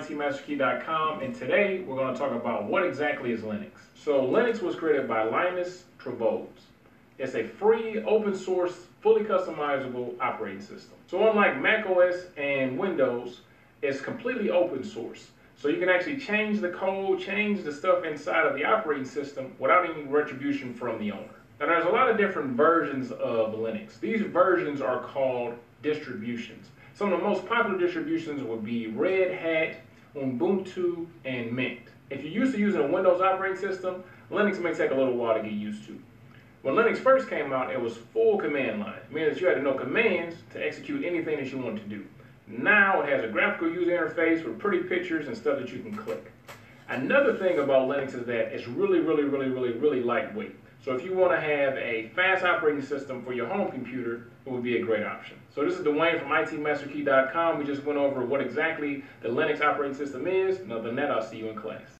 ITMasterKey.com and today we're going to talk about what exactly is Linux. So Linux was created by Linus Torvalds. It's a free, open source, fully customizable operating system. So unlike Mac OS and Windows, it's completely open source. So you can actually change the code, change the stuff inside of the operating system without any retribution from the owner. Now there's a lot of different versions of Linux. These versions are called distributions. Some of the most popular distributions would be Red Hat, Ubuntu, and Mint. If you're used to using a Windows operating system, Linux may take a little while to get used to. When Linux first came out, it was full command line, meaning that you had to know commands to execute anything that you wanted to do. Now it has a graphical user interface with pretty pictures and stuff that you can click. Another thing about Linux is that it's really, really, really, really, really lightweight. So if you want to have a fast operating system for your home computer, it would be a great option. So this is Dwayne from ITMasterKey.com. We just went over what exactly the Linux operating system is. And other than that, I'll see you in class.